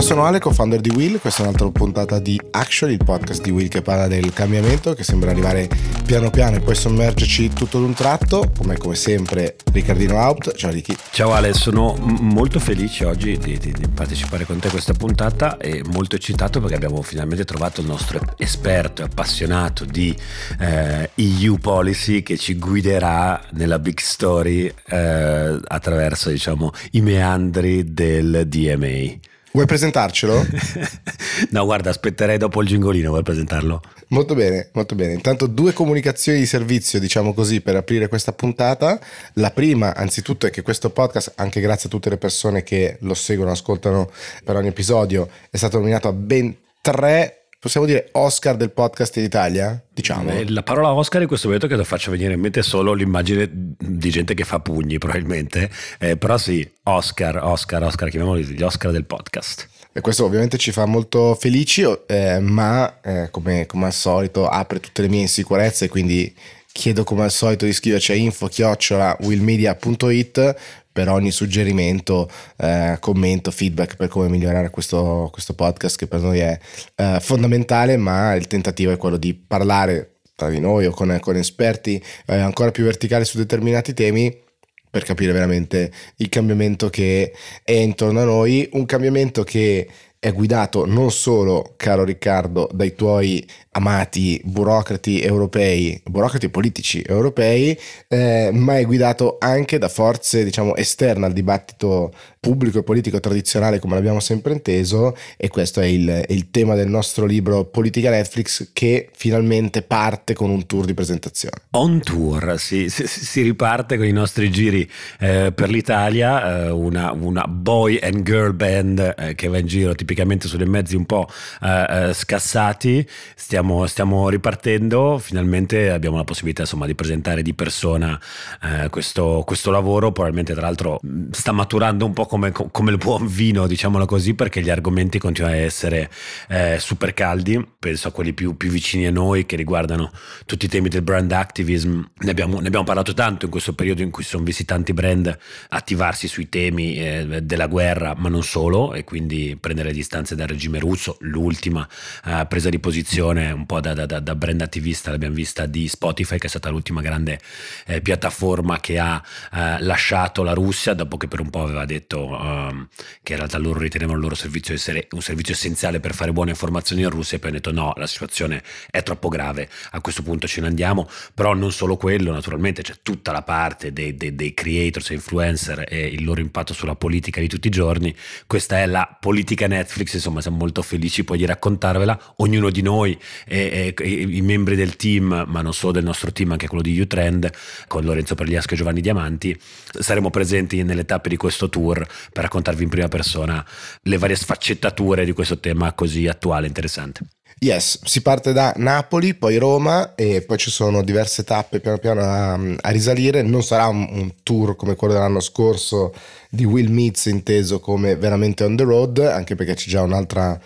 Ciao, sono Ale, co-founder di Will. Questa è un'altra puntata di Action, il podcast di Will che parla del cambiamento, che sembra arrivare piano piano e poi sommergerci tutto d'un tratto. Come, come sempre, Riccardino Out. Ciao Ricky. Ciao Ale, sono molto felice oggi di, di, di, partecipare con te a questa puntata e molto eccitato perché abbiamo finalmente trovato il nostro esperto e appassionato di eh, EU Policy che ci guiderà nella big story eh, attraverso diciamo, i meandri del DMA. Vuoi presentarcelo? no, guarda, aspetterei dopo il gingolino per presentarlo. Molto bene, molto bene. Intanto due comunicazioni di servizio, diciamo così, per aprire questa puntata. La prima, anzitutto, è che questo podcast, anche grazie a tutte le persone che lo seguono, ascoltano per ogni episodio, è stato nominato a ben tre possiamo dire Oscar del podcast in Italia? Diciamo. La parola Oscar in questo momento che faccio venire in mente solo l'immagine di gente che fa pugni, probabilmente. Eh, però sì, Oscar, Oscar, Oscar, chiamiamoli gli Oscar del podcast. E questo ovviamente ci fa molto felici, eh, ma eh, come, come al solito apre tutte le mie insicurezze, quindi chiedo come al solito di scriverci a info-willmedia.it per ogni suggerimento, eh, commento, feedback per come migliorare questo, questo podcast che per noi è eh, fondamentale, ma il tentativo è quello di parlare tra di noi o con, con esperti eh, ancora più verticali su determinati temi per capire veramente il cambiamento che è intorno a noi, un cambiamento che è guidato non solo, caro Riccardo, dai tuoi amati burocrati europei, burocrati politici europei, eh, ma è guidato anche da forze, diciamo, esterne al dibattito pubblico e politico tradizionale come l'abbiamo sempre inteso e questo è il, il tema del nostro libro Politica Netflix che finalmente parte con un tour di presentazione. On tour, si, si, si riparte con i nostri giri eh, per l'Italia, eh, una, una, boy and girl band eh, che va in giro tipicamente sulle mezzi un po' eh, eh, scassati, stiamo stiamo, ripartendo, finalmente abbiamo la possibilità insomma, di presentare di persona eh, questo, questo, lavoro, probabilmente tra l'altro sta maturando un po' come, come il buon vino, diciamolo così, perché gli argomenti continuano a essere eh, super caldi, penso a quelli più, più, vicini a noi che riguardano tutti i temi del brand activism, ne abbiamo, ne abbiamo parlato tanto in questo periodo in cui sono visti tanti brand attivarsi sui temi eh, della guerra, ma non solo, e quindi prendere distanze dal regime russo, l'ultima eh, presa di posizione un po' da, da, da, brand attivista l'abbiamo vista di Spotify che è stata l'ultima grande eh, piattaforma che ha eh, lasciato la Russia dopo che per un po' aveva detto um, che in realtà loro ritenevano il loro servizio essere un servizio essenziale per fare buone informazioni in Russia e poi hanno detto no, la situazione è troppo grave, a questo punto ce ne andiamo, però non solo quello, naturalmente c'è tutta la parte dei, dei, dei creators e influencer e il loro impatto sulla politica di tutti i giorni, questa è la politica Netflix, insomma siamo molto felici poi di raccontarvela, ognuno di noi e, i membri del team, ma non solo del nostro team, anche quello di U-Trend, con Lorenzo Perliasco e Giovanni Diamanti, saremo presenti nelle tappe di questo tour per raccontarvi in prima persona le varie sfaccettature di questo tema così attuale e interessante. Yes, si parte da Napoli, poi Roma e poi ci sono diverse tappe piano piano a, a risalire. Non sarà un, un, tour come quello dell'anno scorso di Will Meets inteso come veramente on the road, anche perché c'è già un'altra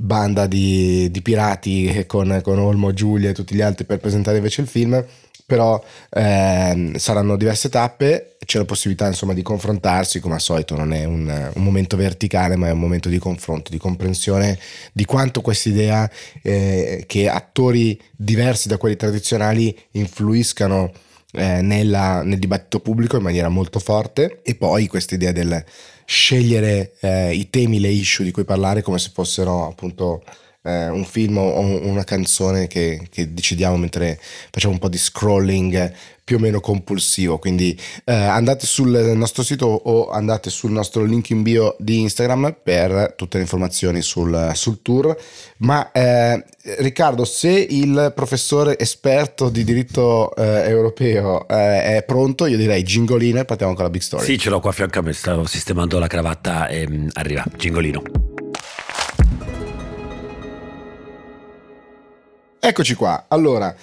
banda di, di pirati con, con, Olmo, Giulia e tutti gli altri per presentare invece il film però eh, saranno diverse tappe c'è la possibilità insomma di confrontarsi come al solito non è un, un, momento verticale ma è un momento di confronto di comprensione di quanto questa idea eh, che attori diversi da quelli tradizionali influiscano eh, nella, nel dibattito pubblico in maniera molto forte. E poi questa idea del scegliere eh, i temi, le issue di cui parlare come se fossero appunto eh, un film o una canzone che, che, decidiamo mentre facciamo un po' di scrolling più o meno compulsivo. Quindi eh, andate sul nostro sito o andate sul nostro link in bio di Instagram per tutte le informazioni sul, sul tour. Ma eh, Riccardo, se il professore esperto di diritto eh, europeo eh, è pronto, io direi gingolino e partiamo con la big story. Sì, ce l'ho qua a fianco a me, stavo sistemando la cravatta e mm, arriva, gingolino. Eccoci qua. Allora,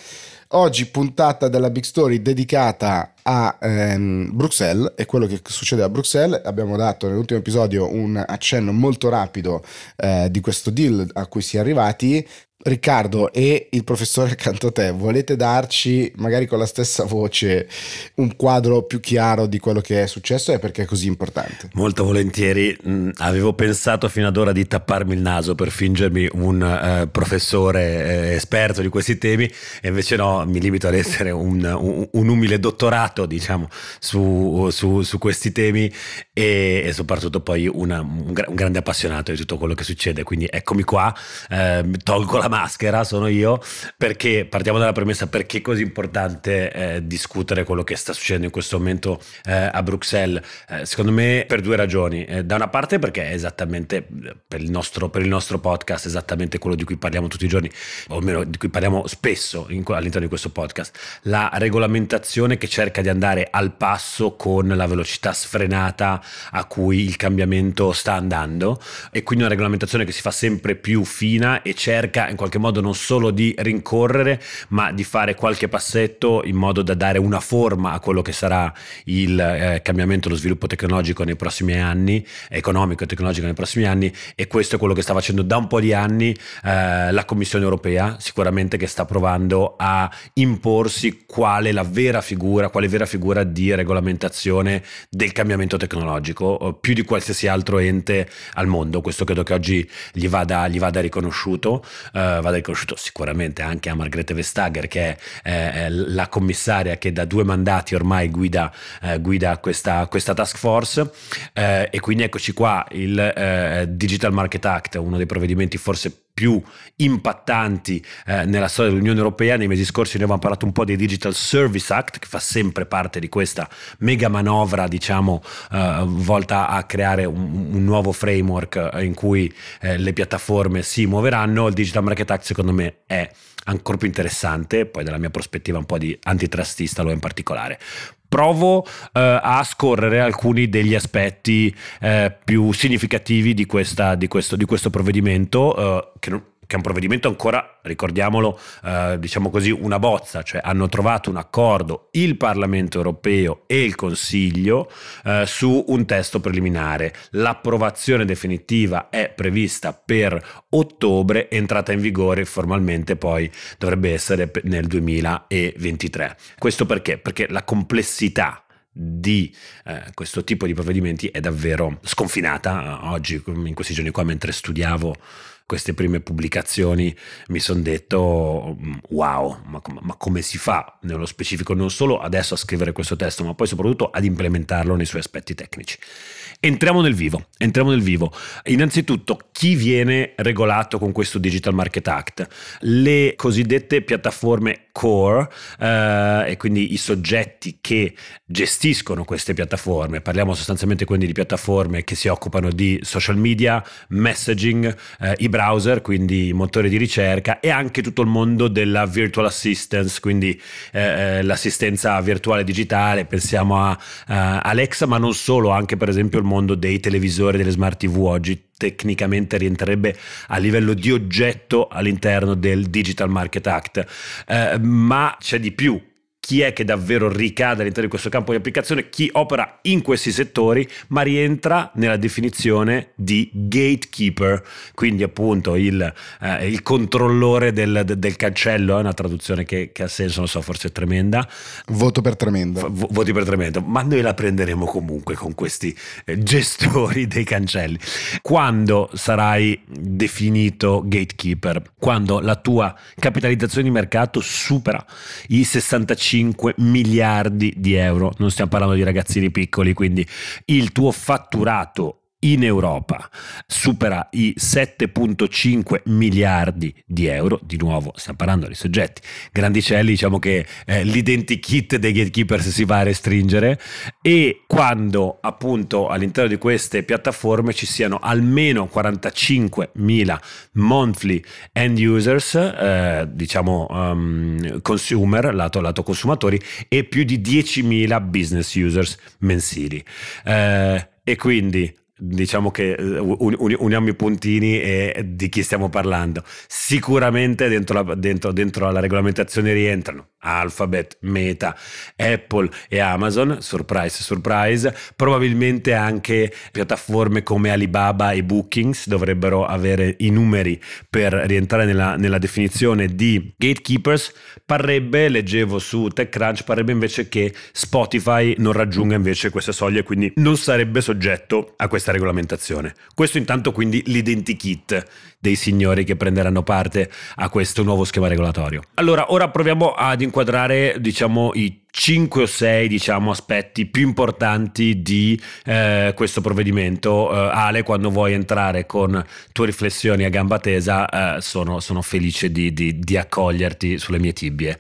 Oggi puntata della Big Story dedicata a ehm, Bruxelles e quello che succede a Bruxelles. Abbiamo dato nell'ultimo episodio un accenno molto rapido eh, di questo deal a cui si è arrivati. Riccardo e il professore accanto a te, volete darci magari con la stessa voce un quadro più chiaro di quello che è successo e perché è così importante? Molto volentieri, mm, avevo pensato fino ad ora di tapparmi il naso per fingermi un uh, professore eh, esperto di questi temi e invece no, mi limito ad essere un, un, un umile dottorato diciamo su, su, su questi temi e, e soprattutto poi una, un, un, grande appassionato di tutto quello che succede, quindi eccomi qua, eh, tolgo la maschera, sono io, perché partiamo dalla premessa perché è così importante eh, discutere quello che sta succedendo in questo momento eh, a Bruxelles. Eh, secondo me per due ragioni. Eh, da una parte perché è esattamente per il, nostro, per il nostro podcast, esattamente quello di cui parliamo tutti i giorni, o almeno di cui parliamo spesso in, all'interno di questo podcast, la regolamentazione che cerca di andare al passo con la velocità sfrenata a cui il cambiamento sta andando e quindi una regolamentazione che si fa sempre più fina e cerca in qualche modo non solo di rincorrere, ma di fare qualche passetto in modo da dare una forma a quello che sarà il eh, cambiamento, lo sviluppo tecnologico nei prossimi anni, economico e tecnologico nei prossimi anni e questo è quello che sta facendo da un po' di anni eh, la Commissione europea, sicuramente che sta provando a imporsi quale la vera figura, quale vera figura di regolamentazione del cambiamento tecnologico, eh, più di qualsiasi altro ente al mondo. Questo credo che oggi gli vada, gli vada riconosciuto. Uh, vada riconosciuto sicuramente anche a Margrethe Vestager che è eh, la commissaria che da due mandati ormai guida, eh, guida questa, questa, task force. Eh, e quindi eccoci qua il eh, Digital Market Act, uno dei provvedimenti forse più impattanti eh, nella storia dell'Unione Europea. Nei mesi scorsi noi abbiamo parlato un po' di Digital Service Act, che fa sempre parte di questa mega manovra, diciamo, eh, volta a creare un, un nuovo framework in cui eh, le piattaforme si muoveranno. Il Digital Market Act, secondo me, è ancora più interessante, poi dalla mia prospettiva un po' di antitrustista lo è in particolare provo eh, a scorrere alcuni degli aspetti eh, più significativi di, questa, di, questo, di questo, provvedimento eh, che non, che è un provvedimento ancora, ricordiamolo, eh, diciamo così, una bozza, cioè hanno trovato un accordo il Parlamento europeo e il Consiglio eh, su un testo preliminare. L'approvazione definitiva è prevista per ottobre, entrata in vigore formalmente poi dovrebbe essere nel 2023. Questo perché? Perché la complessità di eh, questo tipo di provvedimenti è davvero sconfinata. Oggi, in questi giorni qua, mentre studiavo queste prime pubblicazioni mi sono detto mm, wow, ma, ma, come si fa nello specifico non solo adesso a scrivere questo testo, ma poi soprattutto ad implementarlo nei suoi aspetti tecnici. Entriamo nel vivo, entriamo nel vivo. Innanzitutto, chi viene regolato con questo Digital Market Act? Le cosiddette piattaforme core eh, e quindi i soggetti che gestiscono queste piattaforme. Parliamo sostanzialmente quindi di piattaforme che si occupano di social media, messaging, eh, browser, quindi i motori di ricerca e anche tutto il mondo della virtual assistance, quindi eh, eh l'assistenza virtuale digitale. Pensiamo a Alexa, ma non solo, anche per esempio il mondo dei televisori, delle smart TV oggi tecnicamente rientrerebbe a livello di oggetto all'interno del Digital Market Act, eh, ma c'è di più chi è che davvero ricade all'interno di questo campo di applicazione, chi opera in questi settori, ma rientra nella definizione di gatekeeper, quindi appunto il, eh, il controllore del, del, cancello, è una traduzione che, che, ha senso, non so, forse è tremenda. Voto per tremendo. V- voti per tremendo, ma noi la prenderemo comunque con questi eh, gestori dei cancelli. Quando sarai definito gatekeeper? Quando la tua capitalizzazione di mercato supera i 65 5 miliardi di euro. Non stiamo parlando di ragazzini piccoli, quindi il tuo fatturato in Europa. Supera i 7.5 miliardi di euro, di nuovo stiamo parlando di soggetti grandicelli, diciamo che eh, l'identikit dei gatekeepers si va a restringere. E quando appunto all'interno di queste piattaforme ci siano almeno 45 mila monthly end users, eh, diciamo um, consumer, lato, lato consumatori e più di 10.000 business users mensili. Eh, e quindi diciamo che eh, uniamo i puntini e di chi stiamo parlando. Sicuramente dentro la, dentro, dentro la regolamentazione rientrano Alphabet, Meta, Apple e Amazon, surprise, surprise, probabilmente anche piattaforme come Alibaba e Bookings dovrebbero avere i numeri per rientrare nella, nella definizione di gatekeepers, parrebbe, leggevo su TechCrunch, parrebbe invece che Spotify non raggiunga invece queste soglie, quindi non sarebbe soggetto a questa regolamentazione. Questo intanto quindi l'identikit dei signori che prenderanno parte a questo nuovo schema regolatorio. Allora, ora proviamo ad inquadrare, diciamo, i 5 o 6 diciamo, aspetti più importanti di eh, questo provvedimento. Eh, Ale, quando vuoi entrare con tue riflessioni a gamba tesa, eh, sono, sono, felice di, di, di accoglierti sulle mie tibie.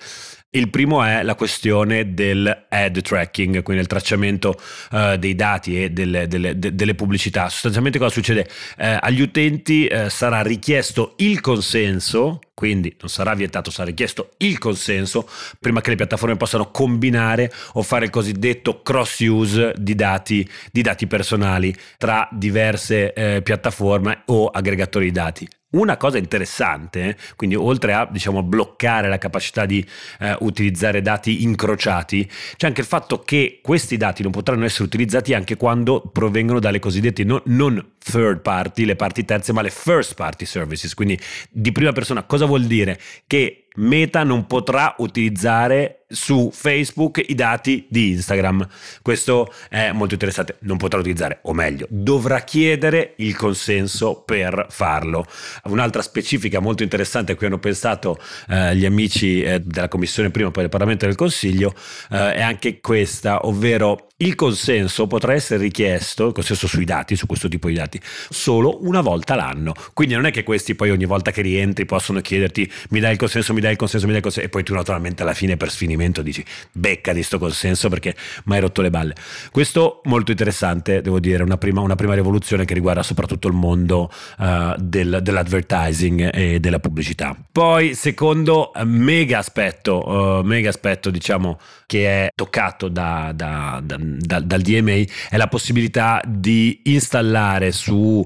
Il primo è la questione del ad tracking, quindi il tracciamento uh, dei dati e delle, delle, de, delle, pubblicità. Sostanzialmente cosa succede? Uh, agli utenti uh, sarà richiesto il consenso, quindi non sarà vietato, sarà richiesto il consenso prima che le piattaforme possano combinare o fare il cosiddetto cross use di dati, di dati personali tra diverse eh, piattaforme o aggregatori di dati. Una cosa interessante, quindi oltre a diciamo, bloccare la capacità di eh, utilizzare dati incrociati, c'è anche il fatto che questi dati non potranno essere utilizzati anche quando provengono dalle cosiddette no, non third party, le parti terze, ma le first party services, quindi di prima persona. Cosa vuol dire? Che Meta non potrà utilizzare su Facebook i dati di Instagram. Questo è molto interessante. Non potrà utilizzare, o meglio, dovrà chiedere il consenso per farlo. Un'altra specifica molto interessante a cui hanno pensato eh, gli amici eh, della Commissione prima, poi del Parlamento e del Consiglio, eh, è anche questa, ovvero il consenso potrà essere richiesto, il consenso sui dati, su questo tipo di dati, solo una volta l'anno. Quindi non è che questi poi ogni volta che rientri possono chiederti mi dai il consenso, mi dai il consenso, mi dai il consenso e poi tu naturalmente alla fine per sfinimento dici becca di sto consenso perché mi hai rotto le balle. Questo molto interessante, devo dire, una prima, una prima rivoluzione che riguarda soprattutto il mondo uh, del, dell'advertising e della pubblicità. Poi secondo uh, mega aspetto, uh, mega aspetto diciamo che è toccato da, da, da da, dal DMA è la possibilità di installare su uh,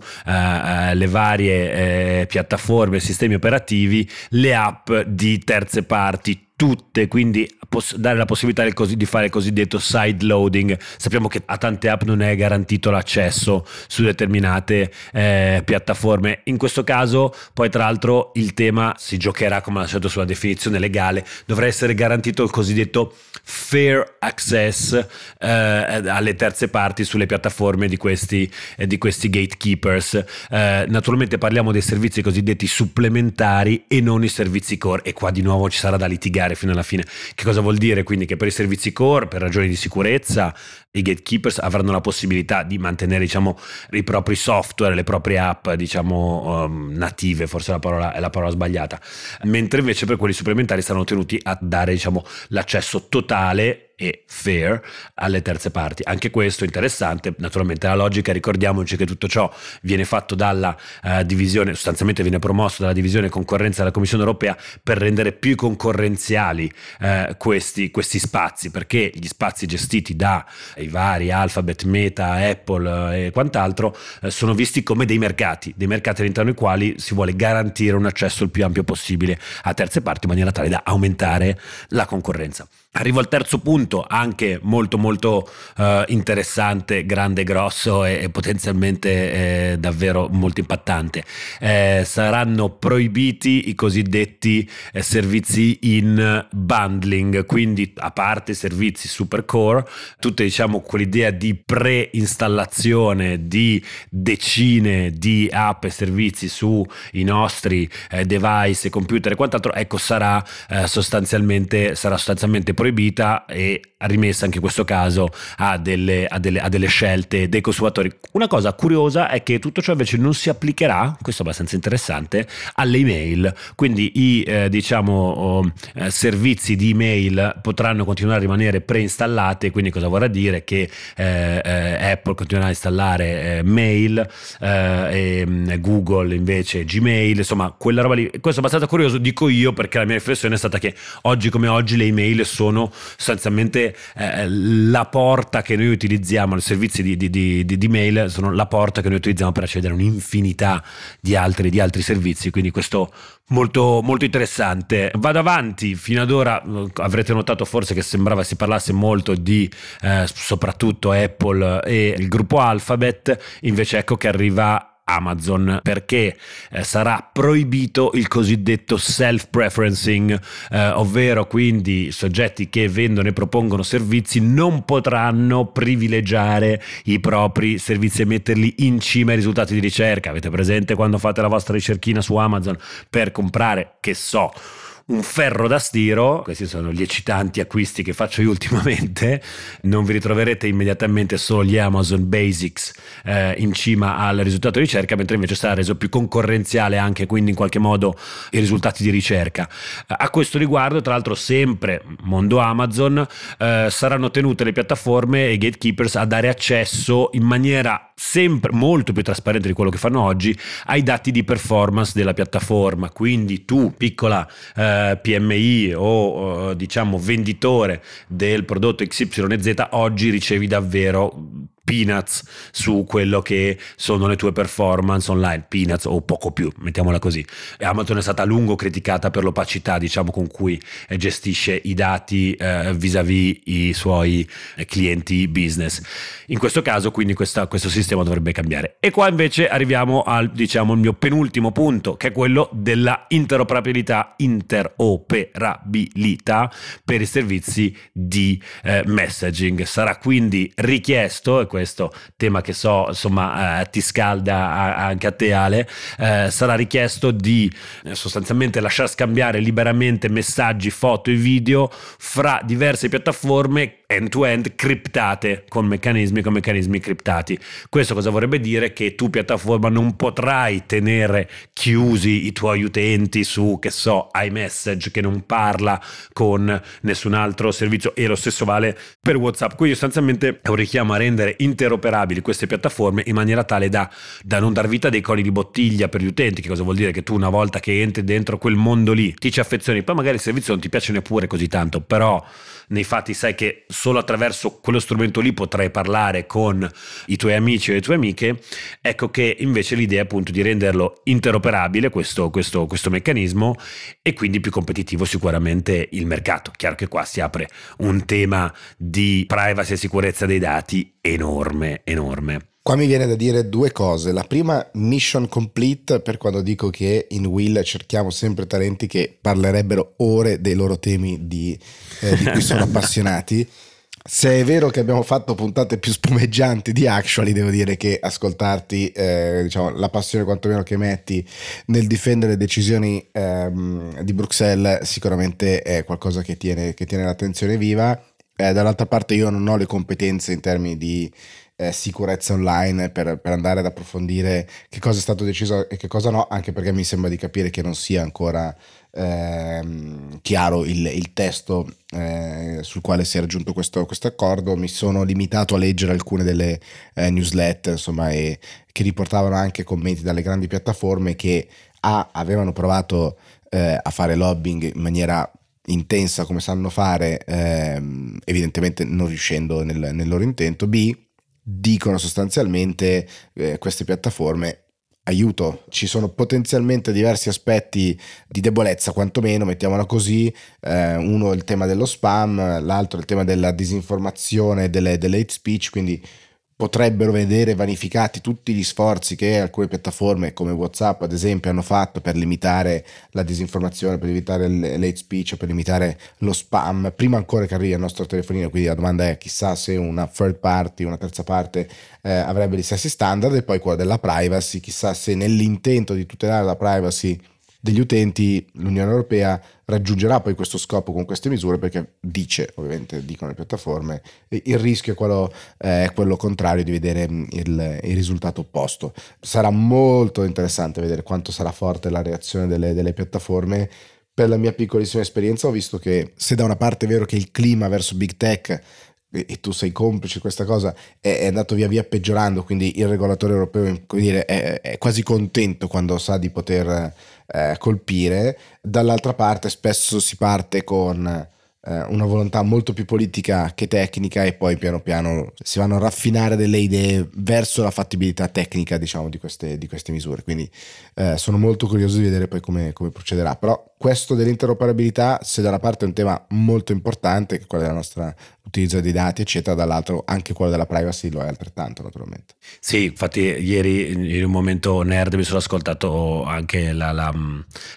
le varie uh, piattaforme e sistemi operativi le app di terze parti tutte, quindi dare la possibilità di fare il cosiddetto side loading. Sappiamo che a tante app non è garantito l'accesso su determinate eh, piattaforme. In questo caso, poi tra l'altro il tema si giocherà come al solito sulla definizione legale, dovrà essere garantito il cosiddetto fair access eh, alle terze parti sulle piattaforme di questi, eh, di questi gatekeepers. Eh, naturalmente parliamo dei servizi cosiddetti supplementari e non i servizi core e qua di nuovo ci sarà da litigare spiegare fino alla fine. Che cosa vuol dire, quindi che per i servizi core, per ragioni di sicurezza, i gatekeepers avranno la possibilità di mantenere diciamo, i propri software, le proprie app diciamo, um, native, forse la parola, è la parola sbagliata, mentre invece per quelli supplementari saranno tenuti a dare diciamo, l'accesso totale e fair alle terze parti. Anche questo interessante, naturalmente la logica, ricordiamoci che tutto ciò viene fatto dalla uh, divisione, sostanzialmente viene promosso dalla divisione concorrenza della Commissione europea per rendere più concorrenziali uh, questi, questi, spazi, perché gli spazi gestiti dai vari Alphabet, Meta, Apple uh, e quant'altro sono visti come dei mercati, dei mercati all'interno dei quali si vuole garantire un accesso il più ampio possibile a terze parti in maniera tale da aumentare la concorrenza. Arrivo al terzo punto, anche molto molto uh, interessante, grande, grosso e, e potenzialmente eh, davvero molto impattante. Eh, saranno proibiti i cosiddetti eh, servizi in bundling, quindi a parte servizi super core, tutta diciamo quell'idea di pre-installazione di decine di app e servizi sui nostri eh, device, computer e quant'altro, ecco sarà eh, sostanzialmente sarà sostanzialmente proibita e rimessa anche in questo caso a delle, a, delle, a delle, scelte dei consumatori. Una cosa curiosa è che tutto ciò invece non si applicherà, questo è abbastanza interessante, alle email, quindi i eh, diciamo, oh, eh, servizi di email potranno continuare a rimanere preinstallati, quindi cosa vorrà dire che eh, eh Apple continuerà a installare eh, mail eh, mm, Google invece Gmail, insomma quella roba lì. Questo è abbastanza curioso, dico io perché la mia riflessione è stata che oggi come oggi le email sono sostanzialmente praticamente eh, la porta che noi utilizziamo, i servizi di, di, di, di, mail sono la porta che noi utilizziamo per accedere a un'infinità di altri, di altri servizi, quindi questo molto, molto interessante. Vado avanti, fino ad ora eh, avrete notato forse che sembrava si parlasse molto di eh, soprattutto Apple e il gruppo Alphabet, invece ecco che arriva Amazon perché eh, sarà proibito il cosiddetto self-preferencing, eh, ovvero quindi soggetti che vendono e propongono servizi non potranno privilegiare i propri servizi e metterli in cima ai risultati di ricerca. Avete presente quando fate la vostra ricerchina su Amazon per comprare, che so, un ferro da stiro, questi sono gli eccitanti acquisti che faccio io ultimamente, non vi ritroverete immediatamente solo gli Amazon Basics eh, in cima al risultato di ricerca, mentre invece sarà reso più concorrenziale anche quindi in qualche modo i risultati di ricerca. A questo riguardo, tra l'altro, sempre mondo Amazon, eh, saranno tenute le piattaforme e i gatekeepers a dare accesso in maniera sempre molto più trasparente di quello che fanno oggi ai dati di performance della piattaforma. Quindi tu, piccola eh, PMI o eh, diciamo venditore del prodotto XYZ, oggi ricevi davvero peanuts su quello che sono le tue performance online, peanuts o poco più, mettiamola così. Amazon è stata a lungo criticata per l'opacità, diciamo, con cui gestisce i dati eh, vis-à-vis i suoi clienti business. In questo caso, quindi, questa, questo sistema dovrebbe cambiare. E qua invece arriviamo al, diciamo, mio penultimo punto, che è quello della interoperabilità, interoperabilità per i servizi di eh, messaging. Sarà quindi richiesto, e questo tema che so insomma eh, ti scalda anche a te Ale, eh, sarà richiesto di eh, sostanzialmente lasciare scambiare liberamente messaggi, foto e video fra diverse piattaforme end-to-end criptate con meccanismi con meccanismi criptati. Questo cosa vorrebbe dire? Che tu piattaforma non potrai tenere chiusi i tuoi utenti su, che so, iMessage che non parla con nessun altro servizio e lo stesso vale per WhatsApp. Quindi sostanzialmente è un richiamo a rendere interoperabili queste piattaforme in maniera tale da, da non dar vita a dei coli di bottiglia per gli utenti. Che cosa vuol dire? Che tu una volta che entri dentro quel mondo lì ti ci affezioni, poi magari il servizio non ti piace neppure così tanto, però nei fatti sai che solo attraverso quello strumento lì potrai parlare con i tuoi amici o le tue amiche, ecco che invece l'idea è appunto di renderlo interoperabile questo, questo, questo meccanismo e quindi più competitivo sicuramente il mercato. Chiaro che qua si apre un tema di privacy e sicurezza dei dati enorme, enorme. Qua mi viene da dire due cose. La prima, mission complete, per quando dico che in Will cerchiamo sempre talenti che parlerebbero ore dei loro temi di, eh, di cui sono appassionati. Se è vero che abbiamo fatto puntate più spumeggianti di Actually, devo dire che ascoltarti, eh, diciamo, la passione quantomeno che metti nel difendere le decisioni ehm, di Bruxelles sicuramente è qualcosa che tiene, che tiene l'attenzione viva. Eh, dall'altra parte io non ho le competenze in termini di eh, sicurezza online per, per, andare ad approfondire che cosa è stato deciso e che cosa no, anche perché mi sembra di capire che non sia ancora ehm, chiaro il, il testo eh, sul quale si è raggiunto questo, questo, accordo. Mi sono limitato a leggere alcune delle eh, newsletter, insomma, e, che riportavano anche commenti dalle grandi piattaforme che A avevano provato eh, a fare lobbying in maniera intensa come sanno fare, ehm, evidentemente non riuscendo nel, nel loro intento. B dicono sostanzialmente eh, queste piattaforme aiuto, ci sono potenzialmente diversi aspetti di debolezza, quantomeno, mettiamola così, eh, uno è il tema dello spam, l'altro è il tema della disinformazione, delle, delle hate speech, quindi potrebbero vedere vanificati tutti gli sforzi che alcune piattaforme come WhatsApp ad esempio hanno fatto per limitare la disinformazione, per limitare l'hate speech, per limitare lo spam, prima ancora che arrivi al nostro telefonino, quindi la domanda è chissà se una third party, una terza parte eh, avrebbe gli stessi standard e poi quello della privacy, chissà se nell'intento di tutelare la privacy degli utenti l'Unione Europea raggiungerà poi questo scopo con queste misure perché dice, ovviamente dicono le piattaforme, il rischio è quello, eh, quello contrario di vedere mm, il, il, risultato opposto. Sarà molto interessante vedere quanto sarà forte la reazione delle, delle piattaforme. Per la mia piccolissima esperienza ho visto che se da una parte è vero che il clima verso big tech e tu sei complice di questa cosa, è, andato via via peggiorando, quindi il regolatore europeo dire, è, è, quasi contento quando sa di poter eh, colpire, dall'altra parte spesso si parte con eh, una volontà molto più politica che tecnica e poi piano piano si vanno a raffinare delle idee verso la fattibilità tecnica diciamo di queste, di queste misure. Quindi eh, sono molto curioso di vedere poi come, come, procederà. Però questo dell'interoperabilità se da una parte è un tema molto importante che è quello della nostra utilizzo dei dati eccetera dall'altro anche quello della privacy lo è altrettanto naturalmente. Sì infatti ieri in un momento nerd mi sono ascoltato anche la, la,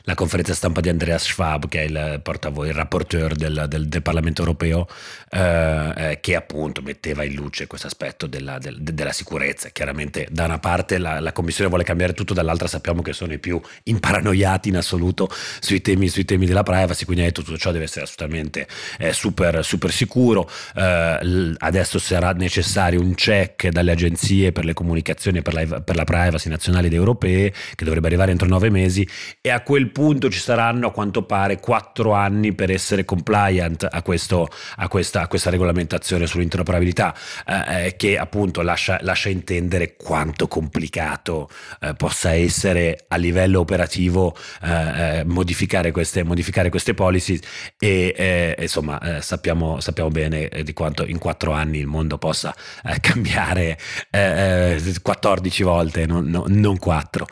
la conferenza stampa di Andreas Schwab che è il portavoce il rapporteur del, del, del Parlamento europeo eh, eh, che appunto metteva in luce questo aspetto della, del, della, sicurezza. Chiaramente da una parte la, la, commissione vuole cambiare tutto dall'altra sappiamo che sono i più imparanoiati in assoluto sui temi, sui temi della privacy quindi tutto ciò deve essere assolutamente eh, super, super sicuro eh, adesso sarà necessario un check dalle agenzie per le comunicazioni per la, per la privacy nazionali ed europee che dovrebbe arrivare entro nove mesi e a quel punto ci saranno a quanto pare quattro anni per essere compliant a, questo, a, questa, a questa, regolamentazione sull'interoperabilità eh, eh, che appunto lascia, lascia, intendere quanto complicato eh, possa essere a livello operativo eh, eh modificare, queste, modificare queste policy e eh, insomma sappiamo, sappiamo bene di quanto in quattro anni il mondo possa eh, cambiare eh, 14 volte, non, no, non 4.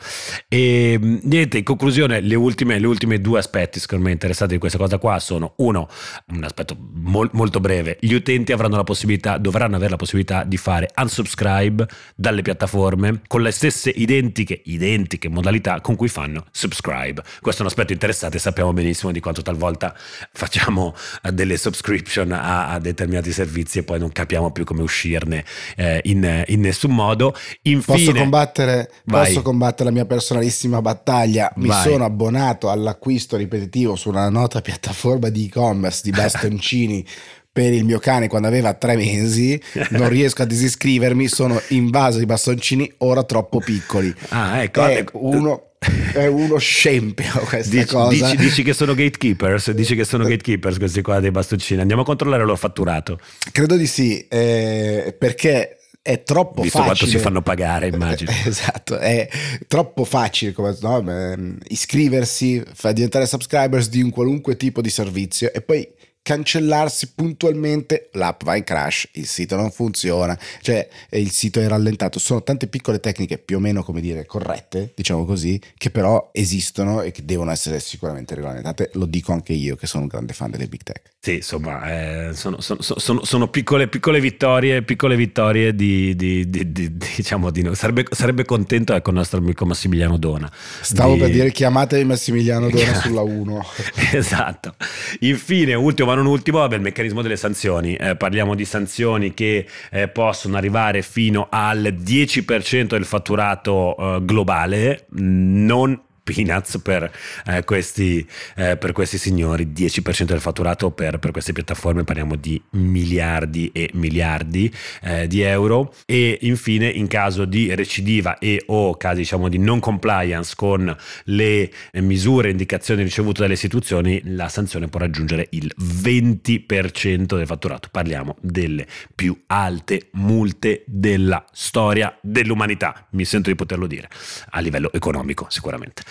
E niente, in conclusione, le ultime, le ultime due aspetti secondo me interessanti di questa cosa qua sono uno, un aspetto mol, molto breve, gli utenti avranno la possibilità, dovranno avere la possibilità di fare unsubscribe dalle piattaforme con le stesse identiche, identiche modalità con cui fanno subscribe. Questo è un aspetto interessante, sappiamo benissimo di quanto talvolta facciamo eh, delle subscription a, a determinati servizi e poi non capiamo più come uscirne eh, in, in, nessun modo. Infine, posso, combattere, posso combattere la mia personalissima battaglia. Mi vai. sono abbonato all'acquisto ripetitivo su una nota piattaforma di e-commerce di bastoncini. Per il mio cane quando aveva tre mesi, non riesco a disiscrivermi, sono invaso di bastoncini ora troppo piccoli. Ah, ecco. È uno è uno scempio questa dici, cosa. Dici, dici, che sono gatekeepers, dici che sono gatekeepers questi qua dei bastoncini. Andiamo a controllare l'ho fatturato. Credo di sì, eh, perché è troppo Visto facile. quanto si fanno pagare, immagino. Esatto, è troppo facile come, no? iscriversi, far diventare subscribers di un qualunque tipo di servizio e poi cancellarsi puntualmente, l'app va in crash, il sito non funziona, cioè il sito è rallentato. Sono tante piccole tecniche più o meno, come dire, corrette, diciamo così, che però esistono e che devono essere sicuramente regolamentate. Lo dico anche io che sono un grande fan delle big tech. Sì, insomma, eh, sono, sono, sono, sono, piccole, piccole vittorie, piccole vittorie di, di, di, di diciamo di noi. Sarebbe, sarebbe, contento ecco il nostro amico Massimiliano Dona. Stavo per dire chiamatevi Massimiliano Dona sulla 1. esatto. Infine, ultimo ma non ultimo, vabbè, il meccanismo delle sanzioni. Eh, parliamo di sanzioni che eh, possono arrivare fino al 10% del fatturato eh, globale, non peanuts per, eh, questi, eh, per questi signori, 10% del fatturato per, per, queste piattaforme, parliamo di miliardi e miliardi eh, di euro. E infine in caso di recidiva e o casi diciamo di non compliance con le misure e indicazioni ricevute dalle istituzioni, la sanzione può raggiungere il 20% del fatturato, parliamo delle più alte multe della storia dell'umanità, mi sento di poterlo dire, a livello economico sicuramente.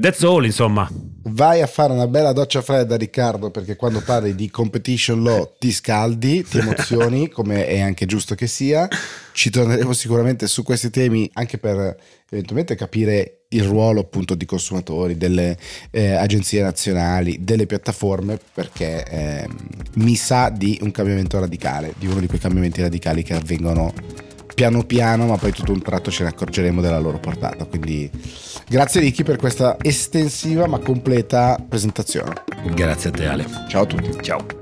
That's all, insomma. Vai a fare una bella doccia fredda, Riccardo, perché quando parli di competition law ti scaldi, ti emozioni, come è anche giusto che sia. Ci torneremo sicuramente su questi temi anche per eventualmente capire il ruolo appunto di consumatori, delle eh, agenzie nazionali, delle piattaforme, perché eh, mi sa di un cambiamento radicale, di uno di quei cambiamenti radicali che avvengono piano piano, ma poi tutto un tratto ce ne accorgeremo della loro portata. Quindi grazie Ricky per questa estensiva ma completa presentazione. Grazie a te Ale. Ciao a tutti. Ciao.